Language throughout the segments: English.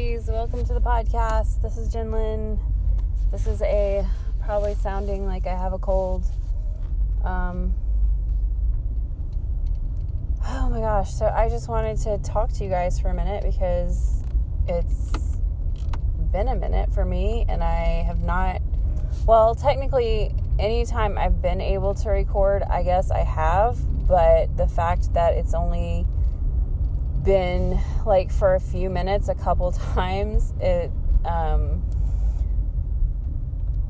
Welcome to the podcast. This is Jinlin. This is a probably sounding like I have a cold. Um, oh my gosh. So I just wanted to talk to you guys for a minute because it's been a minute for me and I have not, well, technically, anytime I've been able to record, I guess I have, but the fact that it's only been like for a few minutes a couple times it um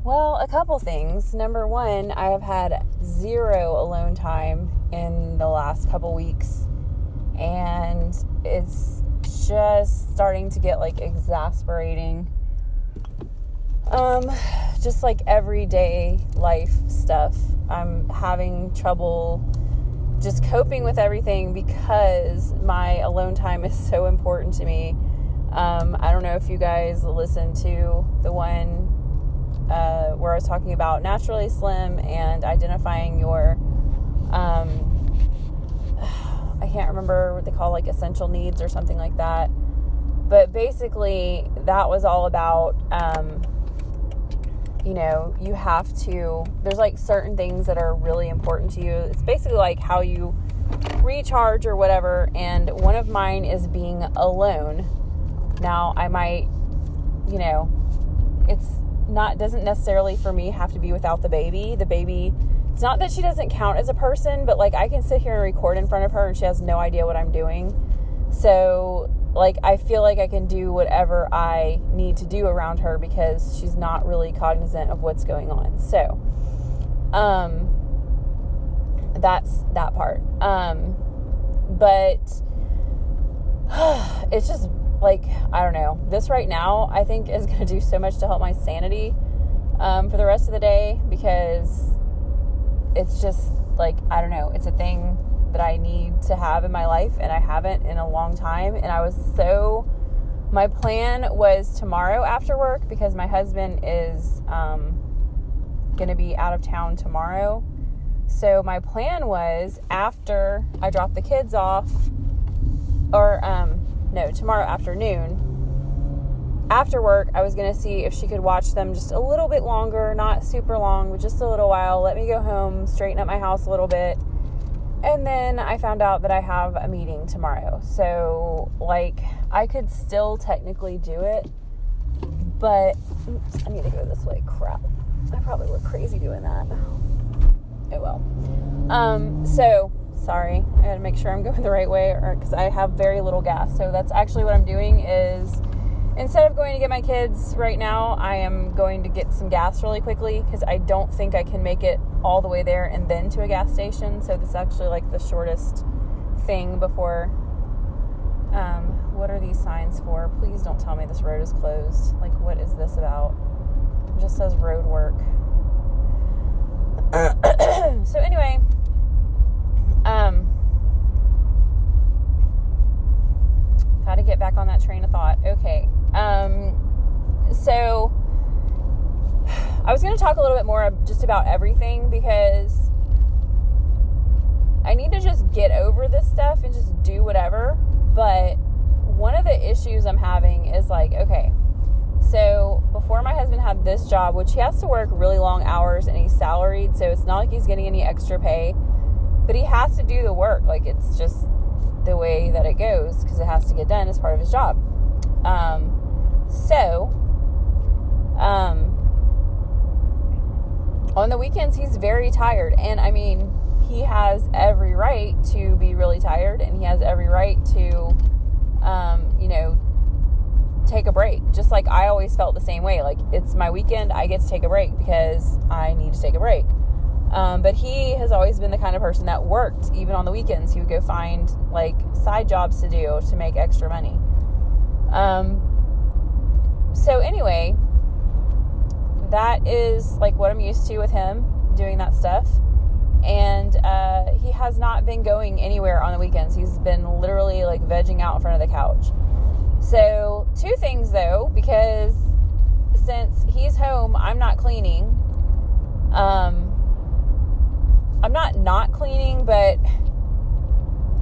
well a couple things. Number one i have had zero alone time in the last couple weeks and it's just starting to get like exasperating. Um just like everyday life stuff. I'm having trouble just coping with everything because my alone time is so important to me. Um, I don't know if you guys listened to the one uh, where I was talking about naturally slim and identifying your, um, I can't remember what they call like essential needs or something like that. But basically, that was all about um, you know, you have to, there's like certain things that are really important to you. It's basically like how you recharge or whatever. And one of mine is being alone. Now, I might, you know, it's not, doesn't necessarily for me have to be without the baby. The baby, it's not that she doesn't count as a person, but like I can sit here and record in front of her and she has no idea what I'm doing. So like I feel like I can do whatever I need to do around her because she's not really cognizant of what's going on. So, um that's that part. Um but it's just like I don't know. This right now I think is going to do so much to help my sanity um for the rest of the day because it's just like I don't know, it's a thing that I need to have in my life, and I haven't in a long time. And I was so, my plan was tomorrow after work because my husband is um, going to be out of town tomorrow. So my plan was after I drop the kids off, or um, no, tomorrow afternoon. After work, I was going to see if she could watch them just a little bit longer, not super long, but just a little while. Let me go home, straighten up my house a little bit, and then I found out that I have a meeting tomorrow. So, like, I could still technically do it, but oops, I need to go this way. Crap. I probably look crazy doing that. Oh well. Um, so, sorry. I gotta make sure I'm going the right way because I have very little gas. So, that's actually what I'm doing is instead of going to get my kids right now, I am going to get some gas really quickly because I don't think I can make it all the way there and then to a gas station. So this is actually like the shortest thing before. Um, what are these signs for? Please don't tell me this road is closed. Like, what is this about? It just says road work. so anyway, um, got to get back on that train of thought. Okay. Um, so I was going to talk a little bit more just about everything because I need to just get over this stuff and just do whatever. But one of the issues I'm having is like, okay, so before my husband had this job, which he has to work really long hours and he's salaried, so it's not like he's getting any extra pay, but he has to do the work. Like it's just the way that it goes because it has to get done as part of his job. Um, so, um, on the weekends, he's very tired. And I mean, he has every right to be really tired and he has every right to, um, you know, take a break. Just like I always felt the same way. Like, it's my weekend, I get to take a break because I need to take a break. Um, but he has always been the kind of person that worked even on the weekends. He would go find like side jobs to do to make extra money. Um, so anyway, that is like what I'm used to with him doing that stuff. And uh, he has not been going anywhere on the weekends. He's been literally like vegging out in front of the couch. So, two things though, because since he's home, I'm not cleaning. Um, I'm not not cleaning, but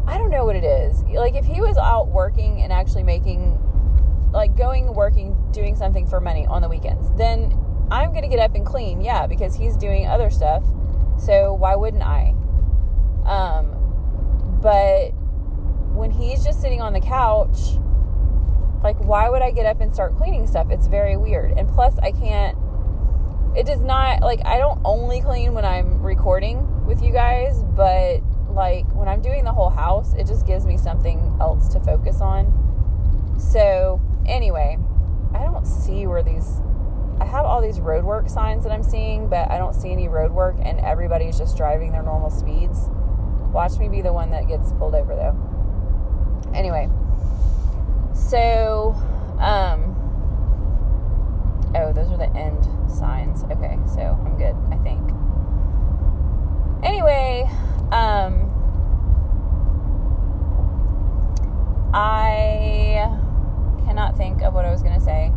I don't know what it is. Like, if he was out working and actually making like going working doing something for money on the weekends. Then i'm going to get up and clean yeah because he's doing other stuff so why wouldn't i? Um but when he's just sitting on the couch like why would i get up and start cleaning stuff? It's very weird. And plus i can't it does not like i don't only clean when i'm recording with you guys but like when i'm doing the whole house it just gives me something else to focus on. So, anyway, I don't see where these. I have all these roadwork signs that I'm seeing, but I don't see any roadwork, and everybody's just driving their normal speeds. Watch me be the one that gets pulled over, though. Anyway, so, um, oh, those are the end signs. Okay, so I'm good, I think. Anyway, um, I cannot think of what I was going to say.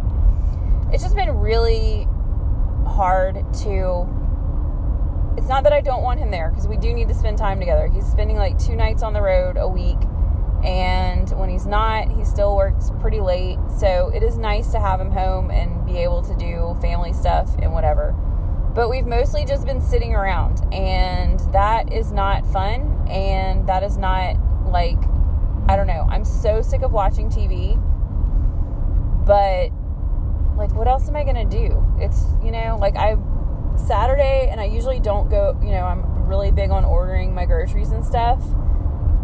It's just been really hard to. It's not that I don't want him there because we do need to spend time together. He's spending like two nights on the road a week, and when he's not, he still works pretty late. So it is nice to have him home and be able to do family stuff and whatever. But we've mostly just been sitting around, and that is not fun, and that is not like I don't know. I'm so sick of watching TV but like, what else am I gonna do? It's you know, like I Saturday, and I usually don't go. You know, I'm really big on ordering my groceries and stuff.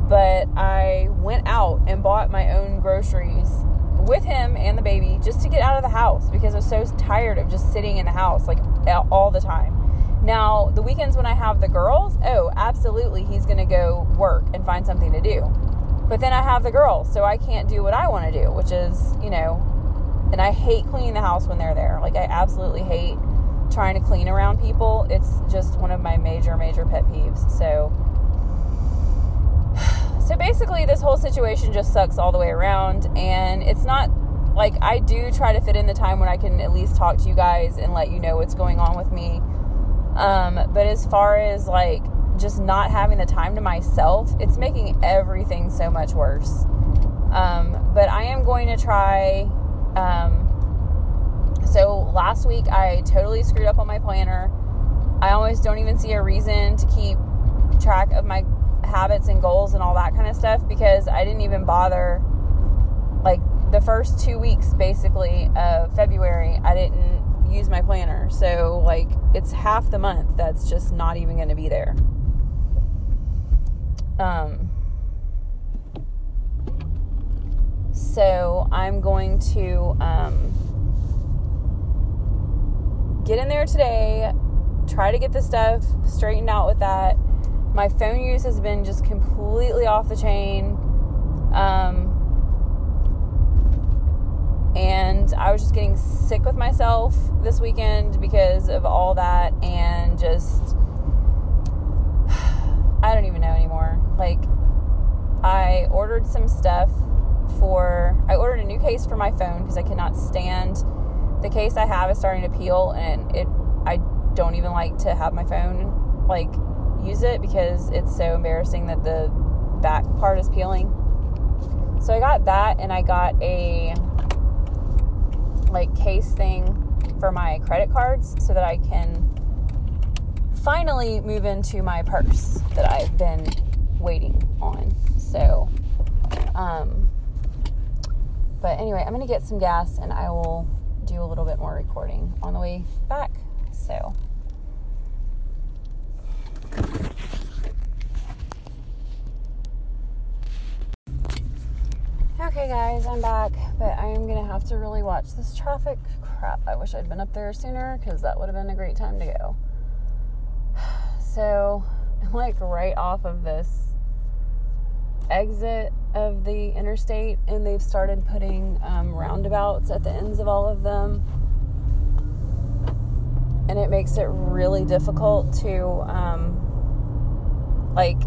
But I went out and bought my own groceries with him and the baby just to get out of the house because I was so tired of just sitting in the house like all the time. Now, the weekends when I have the girls, oh, absolutely, he's going to go work and find something to do. But then I have the girls, so I can't do what I want to do, which is, you know, and I hate cleaning the house when they're there. Like I absolutely hate trying to clean around people. It's just one of my major major pet peeves. So so basically this whole situation just sucks all the way around and it's not like I do try to fit in the time when I can at least talk to you guys and let you know what's going on with me. Um, but as far as like just not having the time to myself, it's making everything so much worse. Um, but I am going to try um, so last week I totally screwed up on my planner. I almost don't even see a reason to keep track of my habits and goals and all that kind of stuff because I didn't even bother. Like the first two weeks, basically, of February, I didn't use my planner. So, like, it's half the month that's just not even going to be there. Um, So I'm going to um, get in there today, try to get the stuff straightened out with that. My phone use has been just completely off the chain. Um, and I was just getting sick with myself this weekend because of all that and just I don't even know anymore. Like I ordered some stuff for I ordered a new case for my phone because I cannot stand the case I have is starting to peel and it I don't even like to have my phone like use it because it's so embarrassing that the back part is peeling. So I got that and I got a like case thing for my credit cards so that I can finally move into my purse that I've been waiting on. So um but anyway, I'm going to get some gas and I will do a little bit more recording on the way back. So. Okay, guys, I'm back, but I am gonna have to really watch this traffic. Crap, I wish I'd been up there sooner because that would have been a great time to go. So, like right off of this exit of the interstate and they've started putting um, roundabouts at the ends of all of them. And it makes it really difficult to, um, like,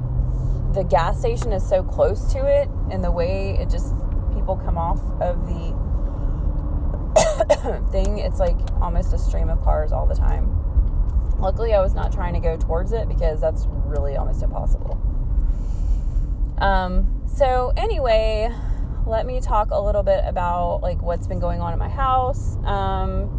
the gas station is so close to it, and the way it just, people come off of the thing, it's like almost a stream of cars all the time. Luckily, I was not trying to go towards it because that's really almost impossible. Um, so, anyway, let me talk a little bit about like what's been going on at my house. Um,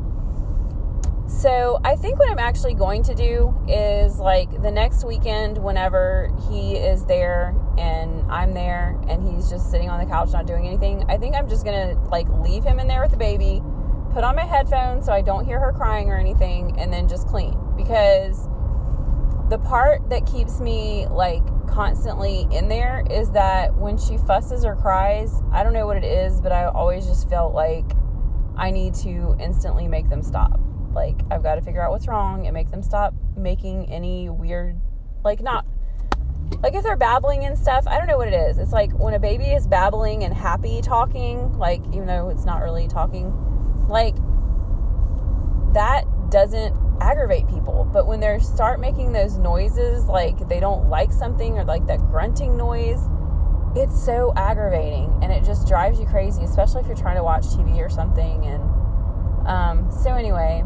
so I think what I'm actually going to do is like the next weekend, whenever he is there and I'm there and he's just sitting on the couch not doing anything, I think I'm just gonna like leave him in there with the baby, put on my headphones so I don't hear her crying or anything, and then just clean. Because the part that keeps me like constantly in there is that when she fusses or cries, I don't know what it is, but I always just felt like I need to instantly make them stop. Like, I've got to figure out what's wrong and make them stop making any weird, like, not, like if they're babbling and stuff, I don't know what it is. It's like when a baby is babbling and happy talking, like, even though it's not really talking, like, that doesn't aggravate people. But when they start making those noises, like they don't like something or like that grunting noise, it's so aggravating and it just drives you crazy, especially if you're trying to watch TV or something. And um, so, anyway,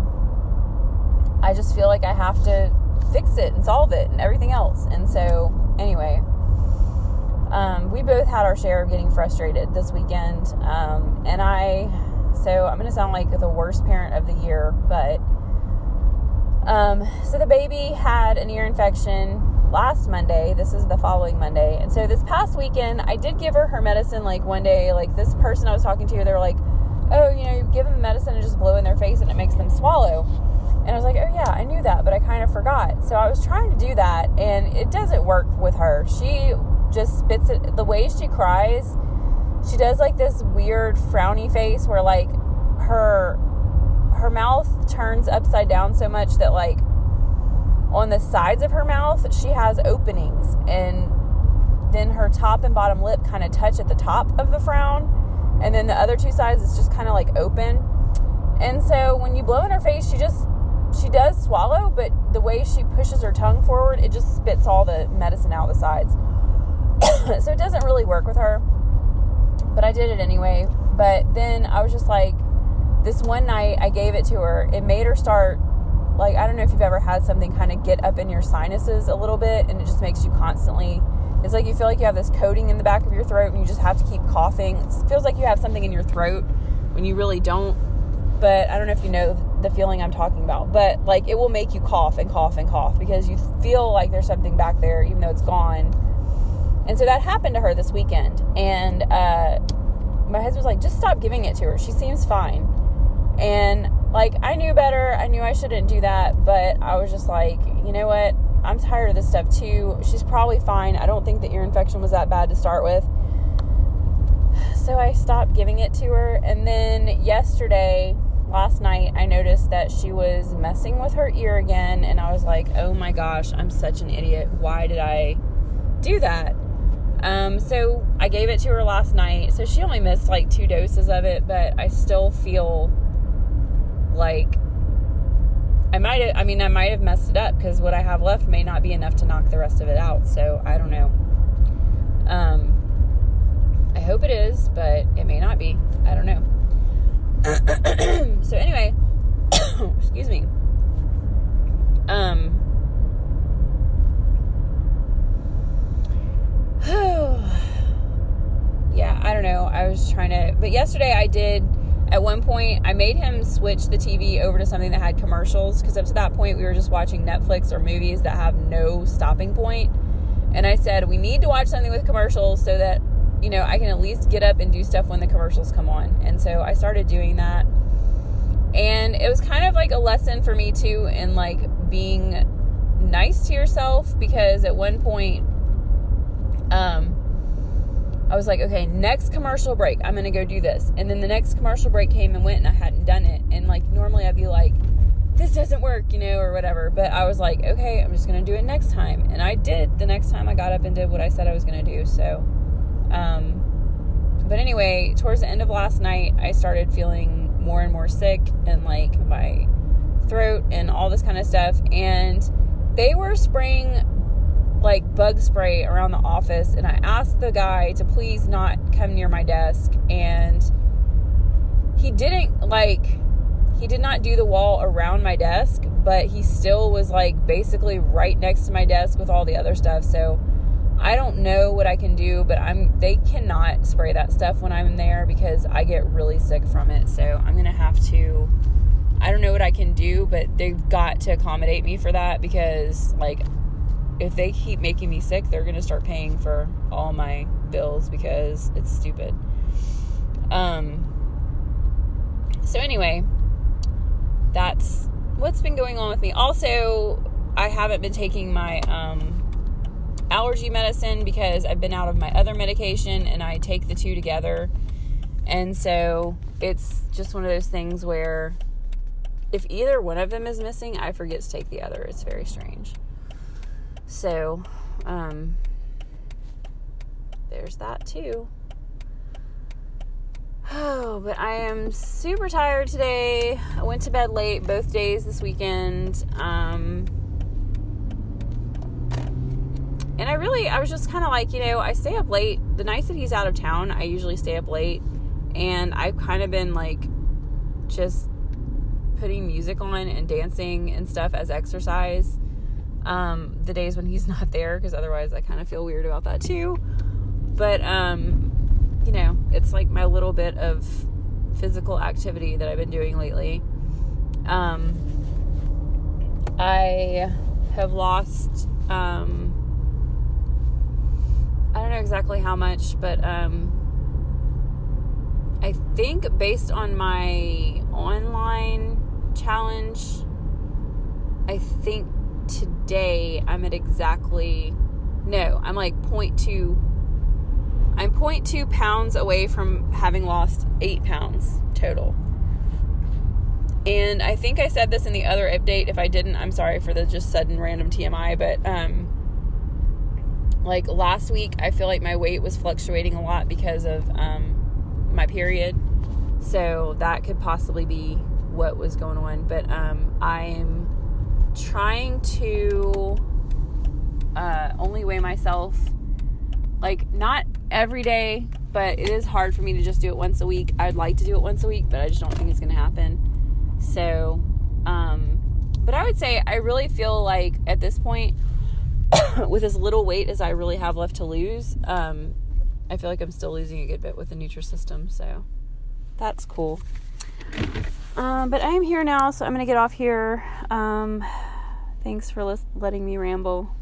I just feel like I have to fix it and solve it and everything else. And so, anyway, um, we both had our share of getting frustrated this weekend. Um, and I, so I'm going to sound like the worst parent of the year, but um, so the baby had an ear infection last Monday. This is the following Monday. And so this past weekend, I did give her her medicine like one day. Like this person I was talking to, they were like, oh, you know, you give them medicine and just blow in their face and it makes them swallow. And I was like, oh yeah, I knew that, but I kind of forgot. So I was trying to do that, and it doesn't work with her. She just spits it. The way she cries, she does like this weird frowny face where like her her mouth turns upside down so much that like on the sides of her mouth she has openings and then her top and bottom lip kind of touch at the top of the frown and then the other two sides is just kind of like open and so when you blow in her face she just she does swallow, but the way she pushes her tongue forward, it just spits all the medicine out the sides. so it doesn't really work with her. But I did it anyway. But then I was just like, this one night I gave it to her. It made her start, like, I don't know if you've ever had something kind of get up in your sinuses a little bit, and it just makes you constantly. It's like you feel like you have this coating in the back of your throat and you just have to keep coughing. It feels like you have something in your throat when you really don't. But I don't know if you know the feeling I'm talking about, but like it will make you cough and cough and cough because you feel like there's something back there, even though it's gone. And so that happened to her this weekend. And uh, my husband was like, just stop giving it to her. She seems fine. And like, I knew better. I knew I shouldn't do that. But I was just like, you know what? I'm tired of this stuff too. She's probably fine. I don't think the ear infection was that bad to start with. So I stopped giving it to her. And then yesterday, last night I noticed that she was messing with her ear again, and I was like, oh my gosh, I'm such an idiot. Why did I do that? Um, so I gave it to her last night. So she only missed like two doses of it, but I still feel like I might have, I mean, I might have messed it up because what I have left may not be enough to knock the rest of it out. So I don't know. Um, I hope it is, but it may not be. I don't know. so anyway, excuse me. Um. yeah, I don't know. I was trying to, but yesterday I did. At one point, I made him switch the TV over to something that had commercials because up to that point we were just watching Netflix or movies that have no stopping point. And I said we need to watch something with commercials so that you know, I can at least get up and do stuff when the commercials come on. And so I started doing that. And it was kind of like a lesson for me too in like being nice to yourself because at one point um I was like, okay, next commercial break, I'm gonna go do this. And then the next commercial break came and went and I hadn't done it. And like normally I'd be like, this doesn't work, you know, or whatever. But I was like, okay, I'm just gonna do it next time. And I did the next time I got up and did what I said I was gonna do. So um, but anyway, towards the end of last night, I started feeling more and more sick and like my throat and all this kind of stuff. And they were spraying like bug spray around the office. And I asked the guy to please not come near my desk. And he didn't like, he did not do the wall around my desk, but he still was like basically right next to my desk with all the other stuff. So I don't know what I can do, but I'm they cannot spray that stuff when I'm there because I get really sick from it. So I'm gonna have to. I don't know what I can do, but they've got to accommodate me for that because like if they keep making me sick, they're gonna start paying for all my bills because it's stupid. Um. So anyway, that's what's been going on with me. Also, I haven't been taking my um allergy medicine because I've been out of my other medication and I take the two together. And so it's just one of those things where if either one of them is missing, I forget to take the other. It's very strange. So, um, there's that too. Oh, but I am super tired today. I went to bed late both days this weekend. Um, and I really, I was just kind of like, you know, I stay up late. The nights that he's out of town, I usually stay up late. And I've kind of been like just putting music on and dancing and stuff as exercise um, the days when he's not there, because otherwise I kind of feel weird about that too. But, um, you know, it's like my little bit of physical activity that I've been doing lately. Um, I have lost. Um, I don't know exactly how much, but um, I think based on my online challenge, I think today I'm at exactly no, I'm like 0.2 I'm 0.2 pounds away from having lost 8 pounds total. And I think I said this in the other update. If I didn't, I'm sorry for the just sudden random TMI, but um like last week i feel like my weight was fluctuating a lot because of um, my period so that could possibly be what was going on but um, i'm trying to uh, only weigh myself like not every day but it is hard for me to just do it once a week i'd like to do it once a week but i just don't think it's going to happen so um, but i would say i really feel like at this point with as little weight as I really have left to lose, um, I feel like I'm still losing a good bit with the Nutrisystem, so that's cool. Um, but I am here now, so I'm going to get off here. Um, thanks for letting me ramble.